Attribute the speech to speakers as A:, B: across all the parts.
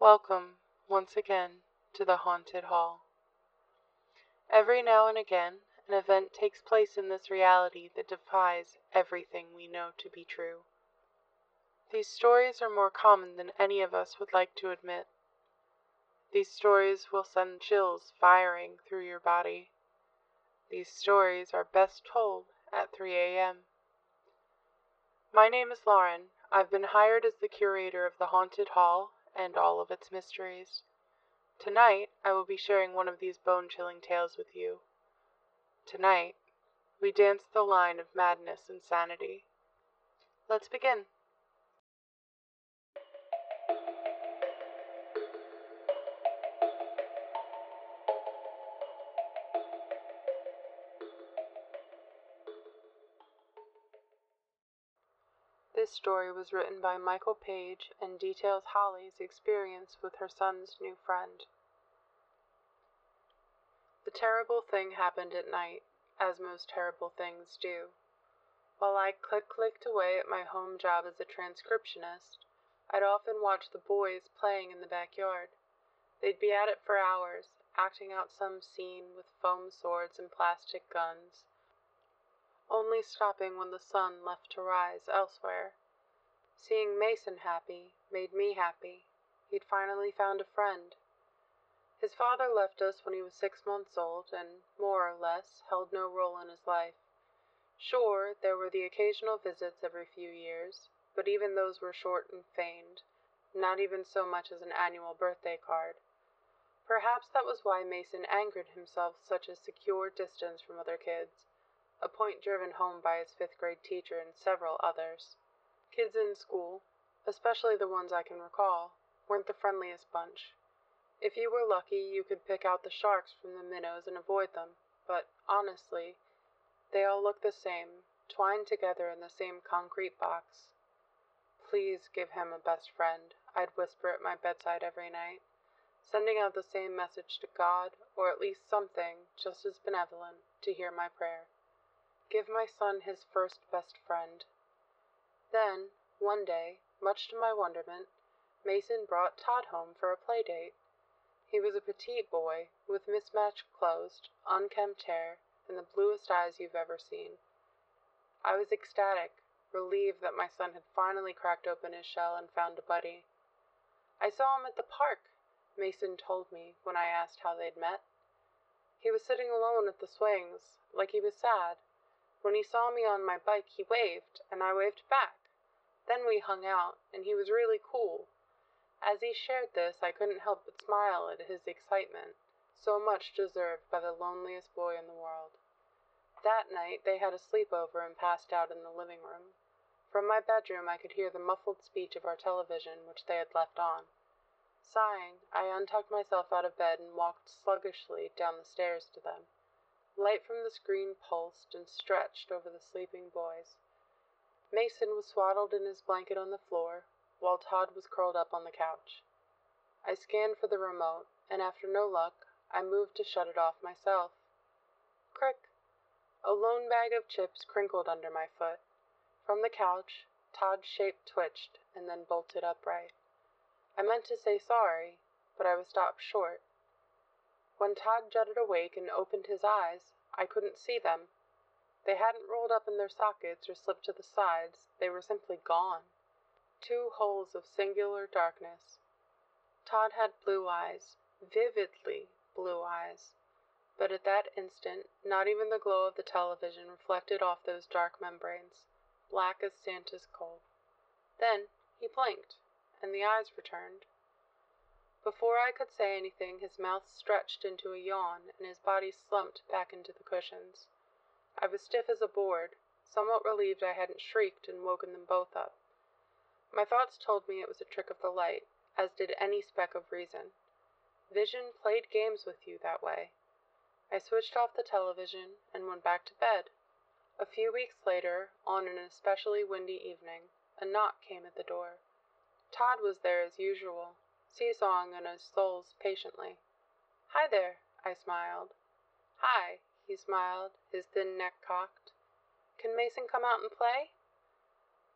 A: Welcome, once again, to the Haunted Hall. Every now and again, an event takes place in this reality that defies everything we know to be true. These stories are more common than any of us would like to admit. These stories will send chills firing through your body. These stories are best told at 3 a.m. My name is Lauren. I've been hired as the curator of the Haunted Hall and all of its mysteries. Tonight, I will be sharing one of these bone chilling tales with you. Tonight, we dance the line of madness and sanity. Let's begin. This story was written by Michael Paige and details Holly's experience with her son's new friend. The terrible thing happened at night, as most terrible things do. While I click clicked away at my home job as a transcriptionist, I'd often watch the boys playing in the backyard. They'd be at it for hours, acting out some scene with foam swords and plastic guns, only stopping when the sun left to rise elsewhere. Seeing Mason happy made me happy. He'd finally found a friend. His father left us when he was six months old, and, more or less, held no role in his life. Sure, there were the occasional visits every few years, but even those were short and feigned, not even so much as an annual birthday card. Perhaps that was why Mason angered himself such a secure distance from other kids a point driven home by his fifth grade teacher and several others. Kids in school, especially the ones I can recall, weren't the friendliest bunch. If you were lucky, you could pick out the sharks from the minnows and avoid them, but honestly, they all looked the same, twined together in the same concrete box. Please give him a best friend, I'd whisper at my bedside every night, sending out the same message to God, or at least something just as benevolent, to hear my prayer. Give my son his first best friend. Then, one day, much to my wonderment, Mason brought Todd home for a play date. He was a petite boy, with mismatched clothes, unkempt hair, and the bluest eyes you've ever seen. I was ecstatic, relieved that my son had finally cracked open his shell and found a buddy. I saw him at the park, Mason told me when I asked how they'd met. He was sitting alone at the swings, like he was sad, when he saw me on my bike, he waved, and I waved back. Then we hung out, and he was really cool. As he shared this, I couldn't help but smile at his excitement, so much deserved by the loneliest boy in the world. That night they had a sleepover and passed out in the living room. From my bedroom I could hear the muffled speech of our television, which they had left on. Sighing, I untucked myself out of bed and walked sluggishly down the stairs to them. Light from the screen pulsed and stretched over the sleeping boys. Mason was swaddled in his blanket on the floor, while Todd was curled up on the couch. I scanned for the remote, and after no luck, I moved to shut it off myself. Crick! A lone bag of chips crinkled under my foot. From the couch, Todd's shape twitched and then bolted upright. I meant to say sorry, but I was stopped short. When Todd jutted awake and opened his eyes, I couldn't see them. They hadn't rolled up in their sockets or slipped to the sides, they were simply gone. Two holes of singular darkness. Todd had blue eyes, vividly blue eyes. But at that instant, not even the glow of the television reflected off those dark membranes, black as Santa's coal. Then he blinked, and the eyes returned. Before I could say anything his mouth stretched into a yawn and his body slumped back into the cushions. I was stiff as a board, somewhat relieved I hadn't shrieked and woken them both up. My thoughts told me it was a trick of the light, as did any speck of reason. Vision played games with you that way. I switched off the television and went back to bed. A few weeks later, on an especially windy evening, a knock came at the door. Todd was there as usual, seesawing on his soles patiently. "Hi there," I smiled. "Hi," he smiled, his thin neck cocked. "Can Mason come out and play?"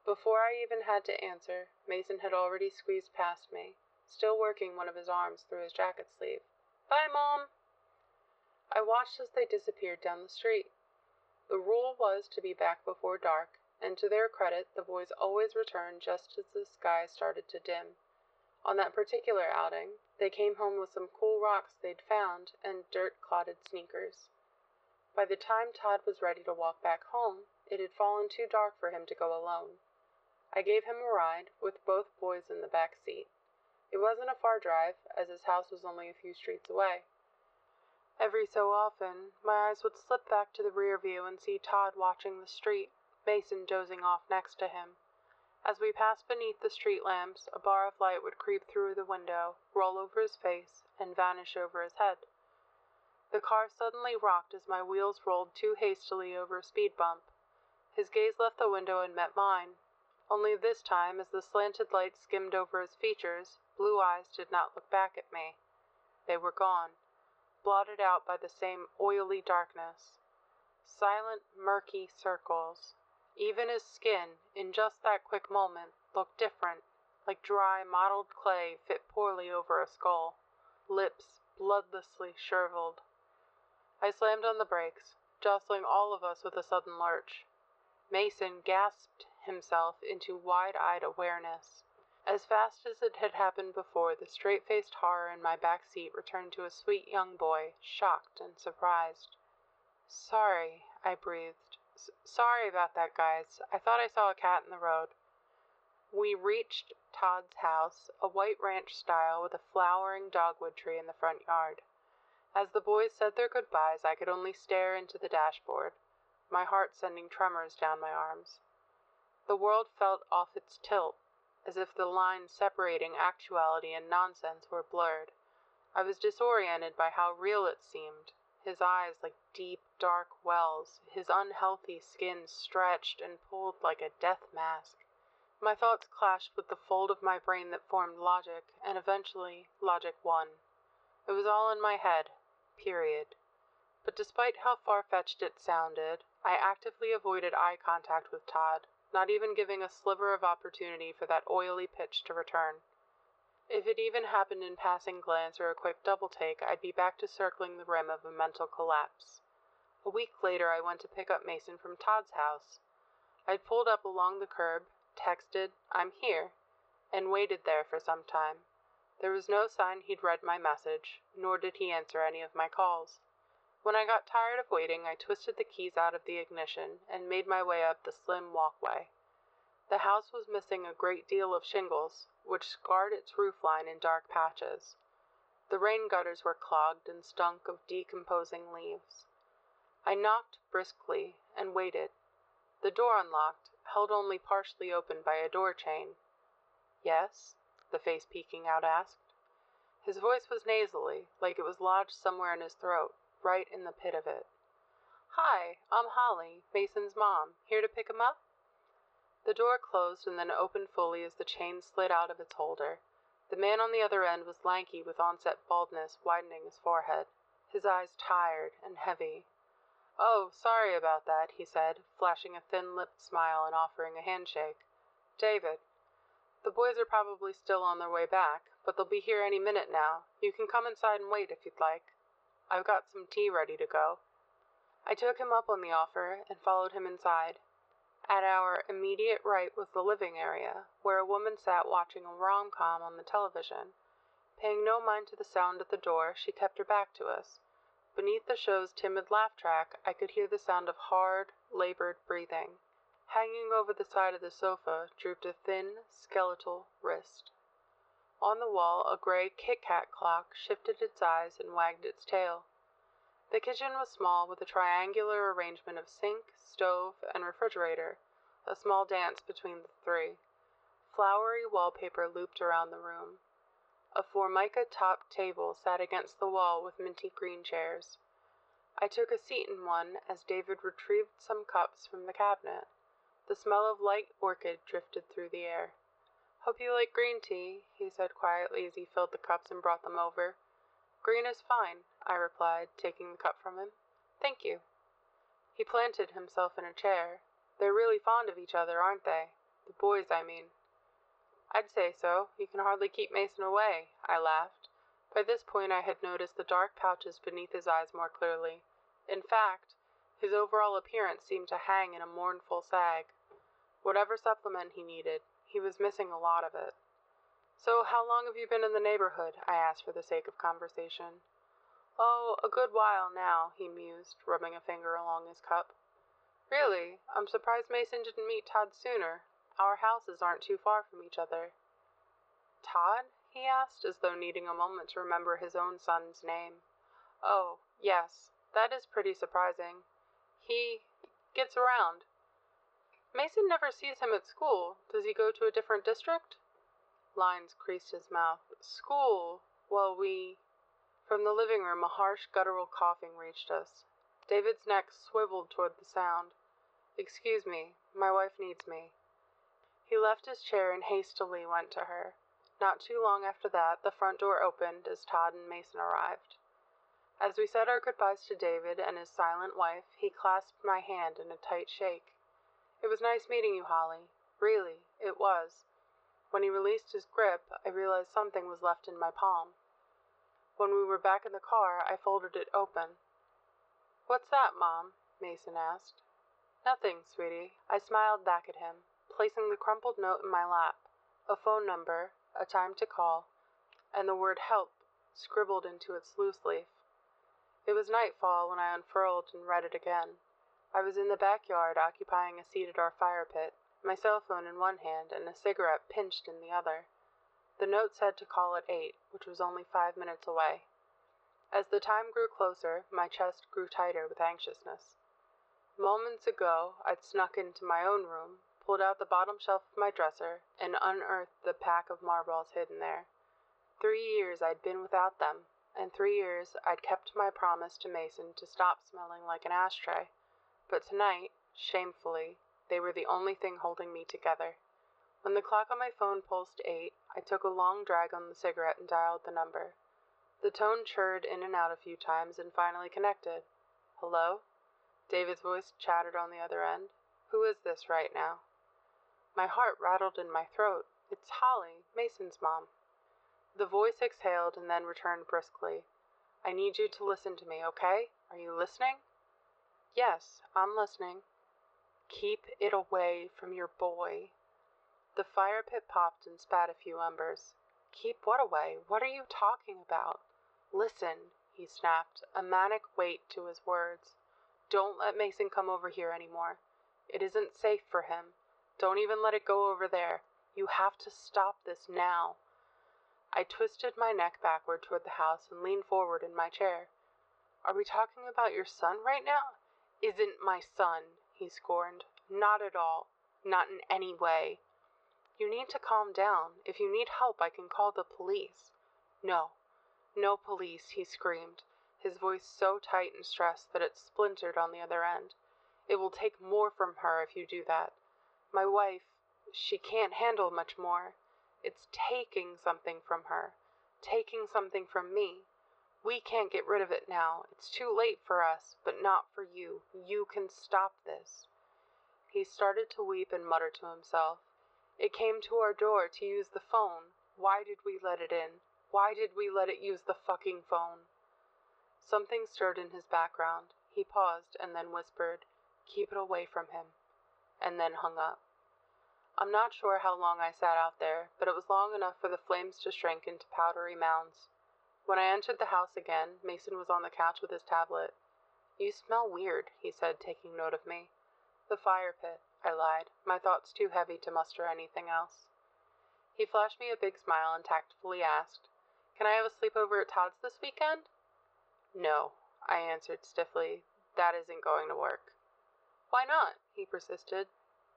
A: Before I even had to answer, Mason had already squeezed past me. still working one of his arms through his jacket sleeve. Bye, Mom! I watched as they disappeared down the street. The rule was to be back before dark, and to their credit, the boys always returned just as the sky started to dim. On that particular outing, they came home with some cool rocks they'd found and dirt-clotted sneakers. By the time Todd was ready to walk back home, it had fallen too dark for him to go alone. I gave him a ride, with both boys in the back seat. It wasn't a far drive, as his house was only a few streets away. Every so often, my eyes would slip back to the rear view and see Todd watching the street, Mason dozing off next to him. As we passed beneath the street lamps, a bar of light would creep through the window, roll over his face, and vanish over his head. The car suddenly rocked as my wheels rolled too hastily over a speed bump. His gaze left the window and met mine. Only this time, as the slanted light skimmed over his features, blue eyes did not look back at me. They were gone blotted out by the same oily darkness. Silent, murky circles. Even his skin, in just that quick moment, looked different, like dry, mottled clay fit poorly over a skull. Lips bloodlessly shriveled. I slammed on the brakes, jostling all of us with a sudden lurch. Mason gasped himself into wide-eyed awareness. As fast as it had happened before, the straight-faced horror in my back seat returned to a sweet young boy, shocked and surprised. Sorry, I breathed. Sorry about that, guys. I thought I saw a cat in the road. We reached Todd's house, a white ranch style with a flowering dogwood tree in the front yard. As the boys said their goodbyes, I could only stare into the dashboard, my heart sending tremors down my arms. The world felt off its tilt as if the line separating actuality and nonsense were blurred. I was disoriented by how real it seemed, his eyes like deep, dark wells, his unhealthy skin stretched and pulled like a death mask. My thoughts clashed with the fold of my brain that formed logic, and eventually logic won. It was all in my head, period. But despite how far-fetched it sounded, I actively avoided eye contact with Todd not even giving a sliver of opportunity for that oily pitch to return. If it even happened in passing glance or a quick double take, I'd be back to circling the rim of a mental collapse. A week later, I went to pick up Mason from Todd's house. I'd pulled up along the curb, texted, I'm here, and waited there for some time. There was no sign he'd read my message, nor did he answer any of my calls. When I got tired of waiting, I twisted the keys out of the ignition and made my way up the slim walkway. The house was missing a great deal of shingles, which scarred its roof line in dark patches. The rain gutters were clogged and stunk of decomposing leaves. I knocked briskly and waited. The door unlocked, held only partially open by a door chain. Yes? The face peeking out asked. His voice was nasally, like it was lodged somewhere in his throat right in the pit of it. Hi, I'm Holly, Mason's mom. Here to pick him up? The door closed and then opened fully as the chain slid out of its holder. The man on the other end was lanky with onset baldness widening his forehead, his eyes tired and heavy. Oh, sorry about that, he said, flashing a thin-lipped smile and offering a handshake. David. The boys are probably still on their way back, but they'll be here any minute now. You can come inside and wait if you'd like. I've got some tea ready to go. I took him up on the offer and followed him inside. At our immediate right was the living area, where a woman sat watching a rom-com on the television. Paying no mind to the sound at the door, she kept her back to us. Beneath the show's timid laugh track, I could hear the sound of hard, labored breathing. Hanging over the side of the sofa drooped a thin, skeletal wrist. On the wall, a gray Kit Kat clock shifted its eyes and wagged its tail. The kitchen was small, with a triangular arrangement of sink, stove, and refrigerator, a small dance between the three. Flowery wallpaper looped around the room. A formica topped table sat against the wall with minty green chairs. I took a seat in one as David retrieved some cups from the cabinet. The smell of light orchid drifted through the air. Hope you like green tea, he said quietly as he filled the cups and brought them over. Green is fine, I replied, taking the cup from him. Thank you. He planted himself in a chair. They're really fond of each other, aren't they? The boys, I mean. I'd say so. You can hardly keep Mason away, I laughed. By this point I had noticed the dark pouches beneath his eyes more clearly. In fact, his overall appearance seemed to hang in a mournful sag. Whatever supplement he needed, he was missing a lot of it. So how long have you been in the neighborhood? I asked for the sake of conversation. Oh, a good while now, he mused, rubbing a finger along his cup. Really? I'm surprised Mason didn't meet Todd sooner. Our houses aren't too far from each other. Todd? he asked, as though needing a moment to remember his own son's name. Oh, yes, that is pretty surprising. He gets around. Mason never sees him at school. Does he go to a different district? Lines creased his mouth. School? Well, we. From the living room, a harsh, guttural coughing reached us. David's neck swiveled toward the sound. Excuse me, my wife needs me. He left his chair and hastily went to her. Not too long after that, the front door opened as Todd and Mason arrived. As we said our goodbyes to David and his silent wife, he clasped my hand in a tight shake. It was nice meeting you, Holly. Really, it was. When he released his grip, I realized something was left in my palm. When we were back in the car, I folded it open. What's that, Mom? Mason asked. Nothing, sweetie. I smiled back at him, placing the crumpled note in my lap. A phone number, a time to call, and the word help scribbled into its loose leaf. It was nightfall when I unfurled and read it again. I was in the backyard occupying a seat at our fire pit, my cell phone in one hand and a cigarette pinched in the other. The note said to call at eight, which was only five minutes away. As the time grew closer, my chest grew tighter with anxiousness. Moments ago, I'd snuck into my own room, pulled out the bottom shelf of my dresser, and unearthed the pack of Marlboros hidden there. Three years I'd been without them, and three years I'd kept my promise to Mason to stop smelling like an ashtray. But tonight, shamefully, they were the only thing holding me together. When the clock on my phone pulsed eight, I took a long drag on the cigarette and dialed the number. The tone churred in and out a few times and finally connected. Hello? David's voice chattered on the other end. Who is this right now? My heart rattled in my throat. It's Holly, Mason's mom. The voice exhaled and then returned briskly. I need you to listen to me, okay? Are you listening? Yes, I'm listening. Keep it away from your boy. The fire pit popped and spat a few embers. Keep what away? What are you talking about? Listen, he snapped, a manic weight to his words. Don't let Mason come over here any more. It isn't safe for him. Don't even let it go over there. You have to stop this now. I twisted my neck backward toward the house and leaned forward in my chair. Are we talking about your son right now? Isn't my son, he scorned. Not at all. Not in any way. You need to calm down. If you need help, I can call the police. No. No police, he screamed, his voice so tight and stressed that it splintered on the other end. It will take more from her if you do that. My wife, she can't handle much more. It's taking something from her, taking something from me. We can't get rid of it now. It's too late for us, but not for you. You can stop this. He started to weep and mutter to himself. It came to our door to use the phone. Why did we let it in? Why did we let it use the fucking phone? Something stirred in his background. He paused and then whispered, Keep it away from him, and then hung up. I'm not sure how long I sat out there, but it was long enough for the flames to shrink into powdery mounds. When I entered the house again, Mason was on the couch with his tablet. You smell weird, he said, taking note of me. The fire pit, I lied, my thoughts too heavy to muster anything else. He flashed me a big smile and tactfully asked, Can I have a sleepover at Todd's this weekend? No, I answered stiffly. That isn't going to work. Why not? he persisted.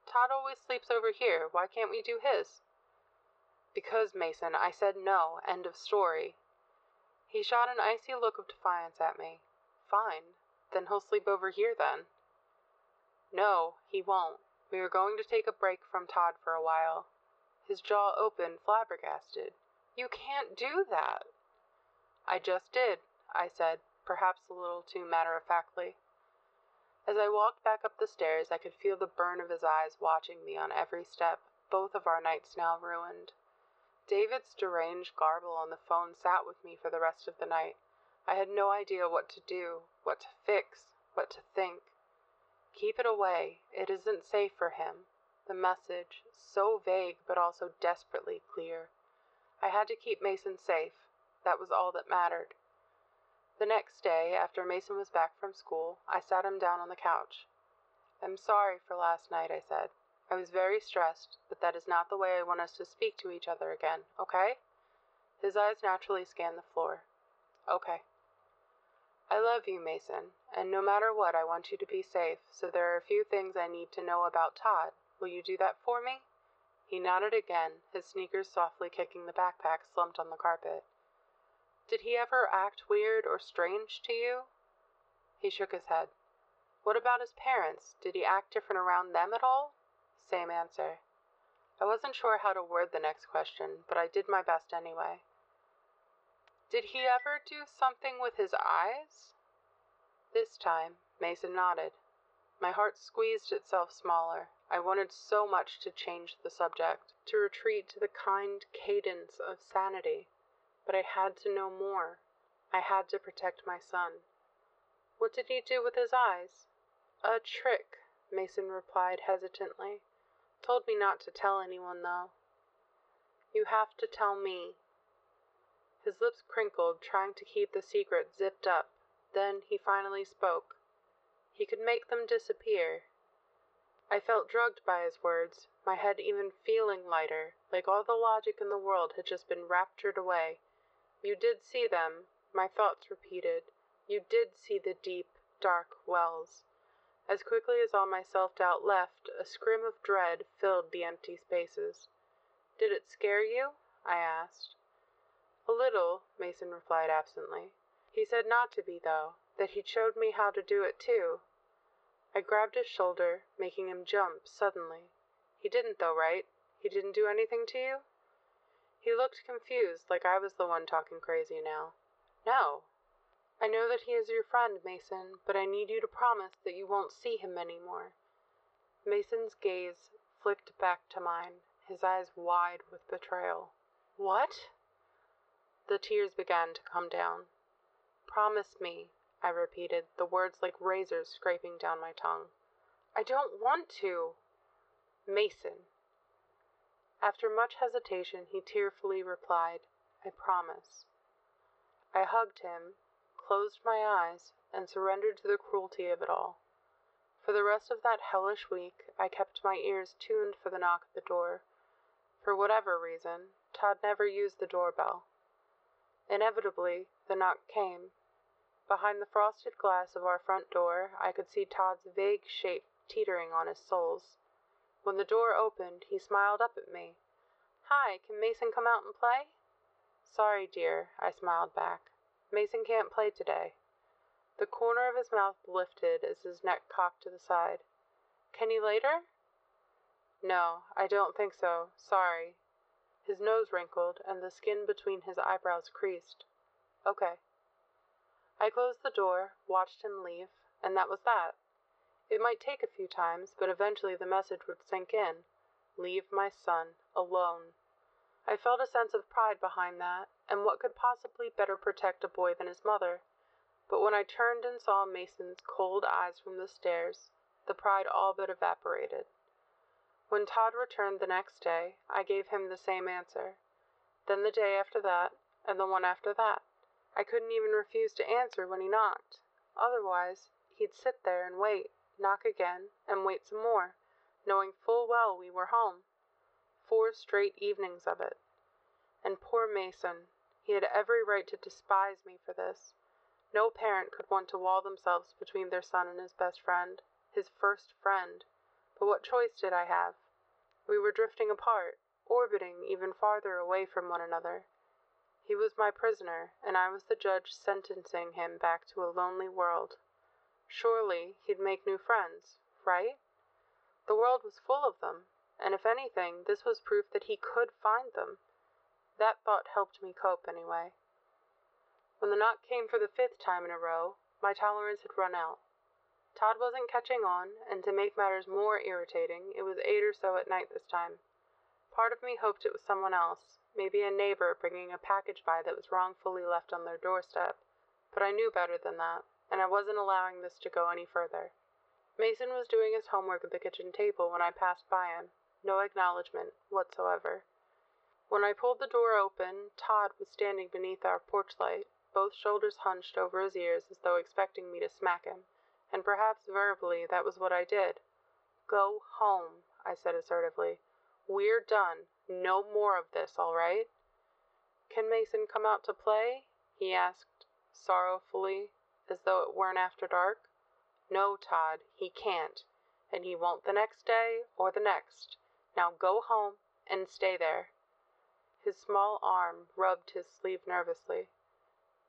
A: Todd always sleeps over here. Why can't we do his? Because, Mason, I said no. End of story. He shot an icy look of defiance at me. Fine. Then he'll sleep over here then. No, he won't. We are going to take a break from Todd for a while. His jaw opened, flabbergasted. You can't do that. I just did, I said, perhaps a little too matter of factly. As I walked back up the stairs, I could feel the burn of his eyes watching me on every step, both of our nights now ruined. David's deranged garble on the phone sat with me for the rest of the night. I had no idea what to do, what to fix, what to think. Keep it away. It isn't safe for him. The message, so vague but also desperately clear. I had to keep Mason safe. That was all that mattered. The next day, after Mason was back from school, I sat him down on the couch. I'm sorry for last night, I said. I was very stressed, but that is not the way I want us to speak to each other again, okay? His eyes naturally scanned the floor. Okay. I love you, Mason, and no matter what, I want you to be safe, so there are a few things I need to know about Todd. Will you do that for me? He nodded again, his sneakers softly kicking the backpack slumped on the carpet. Did he ever act weird or strange to you? He shook his head. What about his parents? Did he act different around them at all? Same answer. I wasn't sure how to word the next question, but I did my best anyway. Did he ever do something with his eyes? This time, Mason nodded. My heart squeezed itself smaller. I wanted so much to change the subject, to retreat to the kind cadence of sanity but I had to know more. I had to protect my son. What did he do with his eyes? A trick, Mason replied hesitantly. Told me not to tell anyone, though. You have to tell me. His lips crinkled, trying to keep the secret zipped up. Then he finally spoke. He could make them disappear. I felt drugged by his words, my head even feeling lighter, like all the logic in the world had just been raptured away, you did see them, my thoughts repeated. You did see the deep, dark wells. As quickly as all my self doubt left, a scrim of dread filled the empty spaces. Did it scare you? I asked. A little, Mason replied absently. He said not to be, though, that he'd showed me how to do it too. I grabbed his shoulder, making him jump suddenly. He didn't, though, right? He didn't do anything to you? He looked confused, like I was the one talking crazy now. No. I know that he is your friend, Mason, but I need you to promise that you won't see him any more. Mason's gaze flicked back to mine, his eyes wide with betrayal. What? The tears began to come down. Promise me, I repeated, the words like razors scraping down my tongue. I don't want to. Mason, after much hesitation, he tearfully replied, I promise. I hugged him, closed my eyes, and surrendered to the cruelty of it all. For the rest of that hellish week, I kept my ears tuned for the knock at the door. For whatever reason, Todd never used the doorbell. Inevitably, the knock came. Behind the frosted glass of our front door, I could see Todd's vague shape teetering on his soles. When the door opened, he smiled up at me. Hi, can Mason come out and play? Sorry, dear, I smiled back. Mason can't play today. The corner of his mouth lifted as his neck cocked to the side. Can he later? No, I don't think so. Sorry. His nose wrinkled, and the skin between his eyebrows creased. Okay. I closed the door, watched him leave, and that was that. It might take a few times, but eventually the message would sink in. Leave my son alone. I felt a sense of pride behind that, and what could possibly better protect a boy than his mother? But when I turned and saw Mason's cold eyes from the stairs, the pride all but evaporated. When Todd returned the next day, I gave him the same answer. Then the day after that, and the one after that. I couldn't even refuse to answer when he knocked. Otherwise, he'd sit there and wait knock again, and wait some more, knowing full well we were home. Four straight evenings of it. And poor Mason, he had every right to despise me for this. No parent could want to wall themselves between their son and his best friend, his first friend. But what choice did I have? We were drifting apart, orbiting even farther away from one another. He was my prisoner, and I was the judge sentencing him back to a lonely world. Surely he'd make new friends, right? The world was full of them, and if anything, this was proof that he could find them. That thought helped me cope, anyway. When the knock came for the fifth time in a row, my tolerance had run out. Todd wasn't catching on, and to make matters more irritating, it was eight or so at night this time. Part of me hoped it was someone else, maybe a neighbor bringing a package by that was wrongfully left on their doorstep, but I knew better than that, and I wasn't allowing this to go any further. Mason was doing his homework at the kitchen table when I passed by him, no acknowledgement whatsoever. When I pulled the door open, Todd was standing beneath our porch light, both shoulders hunched over his ears as though expecting me to smack him, and perhaps verbally that was what I did. Go home, I said assertively. We're done. No more of this, all right? Can Mason come out to play? he asked sorrowfully, as though it weren't after dark. No, Todd, he can't, and he won't the next day or the next. Now go home and stay there. His small arm rubbed his sleeve nervously.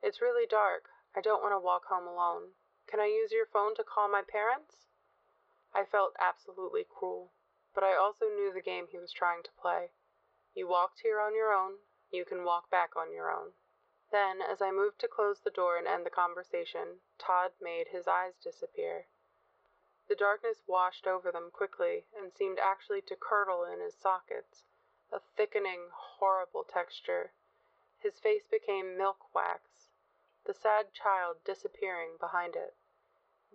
A: It's really dark. I don't want to walk home alone. Can I use your phone to call my parents? I felt absolutely cruel, but I also knew the game he was trying to play. You walked here on your own, you can walk back on your own. Then, as I moved to close the door and end the conversation, Todd made his eyes disappear. The darkness washed over them quickly and seemed actually to curdle in his sockets, a thickening, horrible texture. His face became milk wax, the sad child disappearing behind it.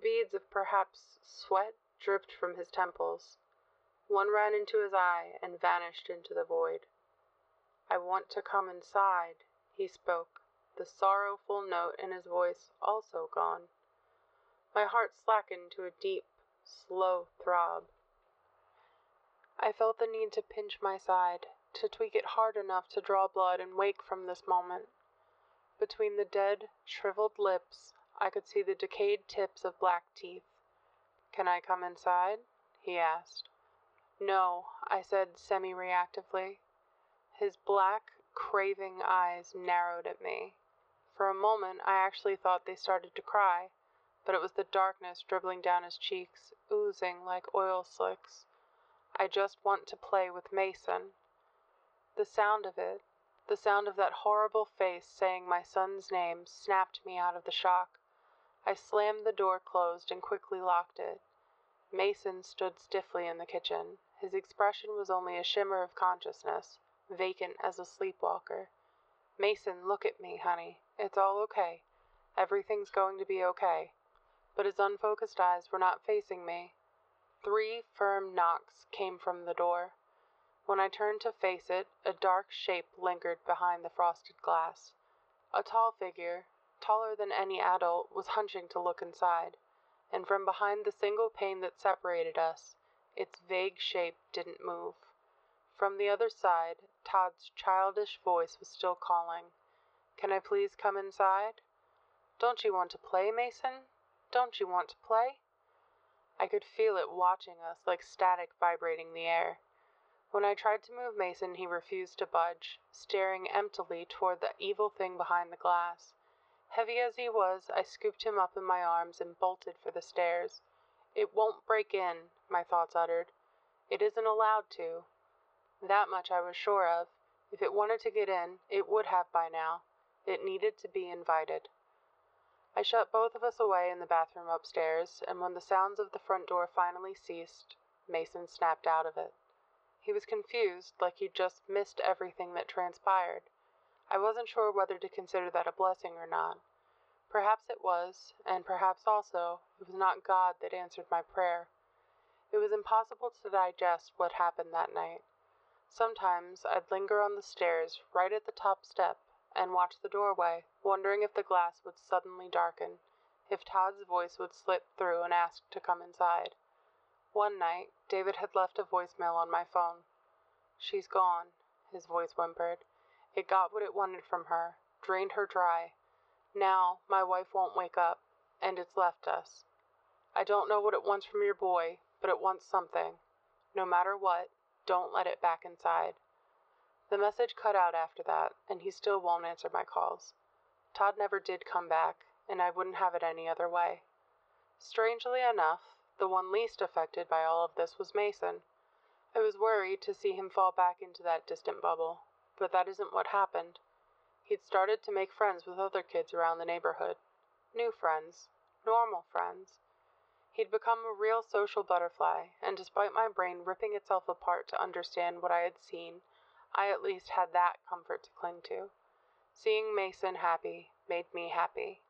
A: Beads of perhaps sweat dripped from his temples. One ran into his eye and vanished into the void. I want to come inside, he spoke, the sorrowful note in his voice also gone. My heart slackened to a deep, slow throb. I felt the need to pinch my side, to tweak it hard enough to draw blood and wake from this moment. Between the dead, shriveled lips, I could see the decayed tips of black teeth. Can I come inside? he asked. No, I said semi reactively. His black, craving eyes narrowed at me. For a moment, I actually thought they started to cry, but it was the darkness dribbling down his cheeks, oozing like oil slicks. I just want to play with Mason. The sound of it, the sound of that horrible face saying my son's name, snapped me out of the shock. I slammed the door closed and quickly locked it. Mason stood stiffly in the kitchen. His expression was only a shimmer of consciousness, vacant as a sleepwalker. Mason, look at me, honey. It's all okay. Everything's going to be okay. But his unfocused eyes were not facing me. Three firm knocks came from the door. When I turned to face it, a dark shape lingered behind the frosted glass. A tall figure, taller than any adult, was hunching to look inside, and from behind the single pane that separated us, its vague shape didn't move. From the other side, Todd's childish voice was still calling, Can I please come inside? Don't you want to play, Mason? Don't you want to play? I could feel it watching us like static vibrating the air. When I tried to move Mason, he refused to budge, staring emptily toward the evil thing behind the glass. Heavy as he was, I scooped him up in my arms and bolted for the stairs. It won't break in, my thoughts uttered. It isn't allowed to. That much I was sure of. If it wanted to get in, it would have by now. It needed to be invited. I shut both of us away in the bathroom upstairs, and when the sounds of the front door finally ceased, Mason snapped out of it. He was confused, like he'd just missed everything that transpired. I wasn't sure whether to consider that a blessing or not. Perhaps it was, and perhaps also it was not God that answered my prayer. It was impossible to digest what happened that night. Sometimes I'd linger on the stairs right at the top step and watch the doorway, wondering if the glass would suddenly darken, if Todd's voice would slip through and ask to come inside. One night, David had left a voicemail on my phone. She's gone, his voice whimpered. It got what it wanted from her, drained her dry. Now, my wife won't wake up, and it's left us. I don't know what it wants from your boy, but it wants something. No matter what, don't let it back inside. The message cut out after that, and he still won't answer my calls. Todd never did come back, and I wouldn't have it any other way. Strangely enough, the one least affected by all of this was Mason. I was worried to see him fall back into that distant bubble, but that isn't what happened. He'd started to make friends with other kids around the neighborhood. New friends. Normal friends. He'd become a real social butterfly, and despite my brain ripping itself apart to understand what I had seen, I at least had that comfort to cling to. Seeing Mason happy made me happy.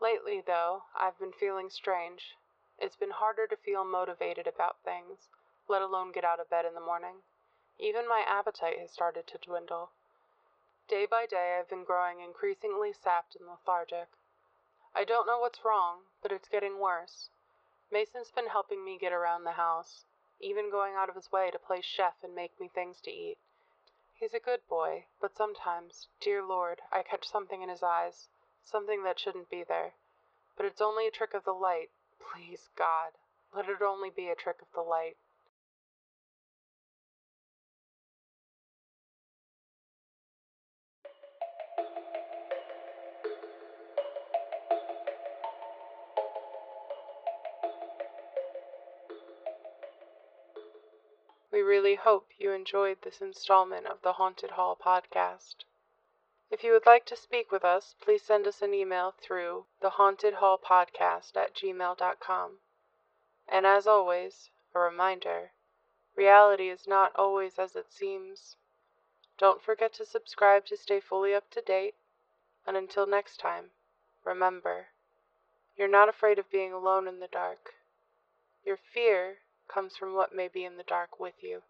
A: Lately, though, I've been feeling strange. It's been harder to feel motivated about things, let alone get out of bed in the morning. Even my appetite has started to dwindle. Day by day, I've been growing increasingly sapped and lethargic. I don't know what's wrong, but it's getting worse. Mason's been helping me get around the house, even going out of his way to play chef and make me things to eat. He's a good boy, but sometimes, dear Lord, I catch something in his eyes, something that shouldn't be there. But it's only a trick of the light. Please, God, let it only be a trick of the light. We really hope you enjoyed this installment of the Haunted Hall podcast. If you would like to speak with us, please send us an email through thehauntedhallpodcast at gmail.com. And as always, a reminder reality is not always as it seems. Don't forget to subscribe to stay fully up to date. And until next time, remember, you're not afraid of being alone in the dark. Your fear comes from what may be in the dark with you.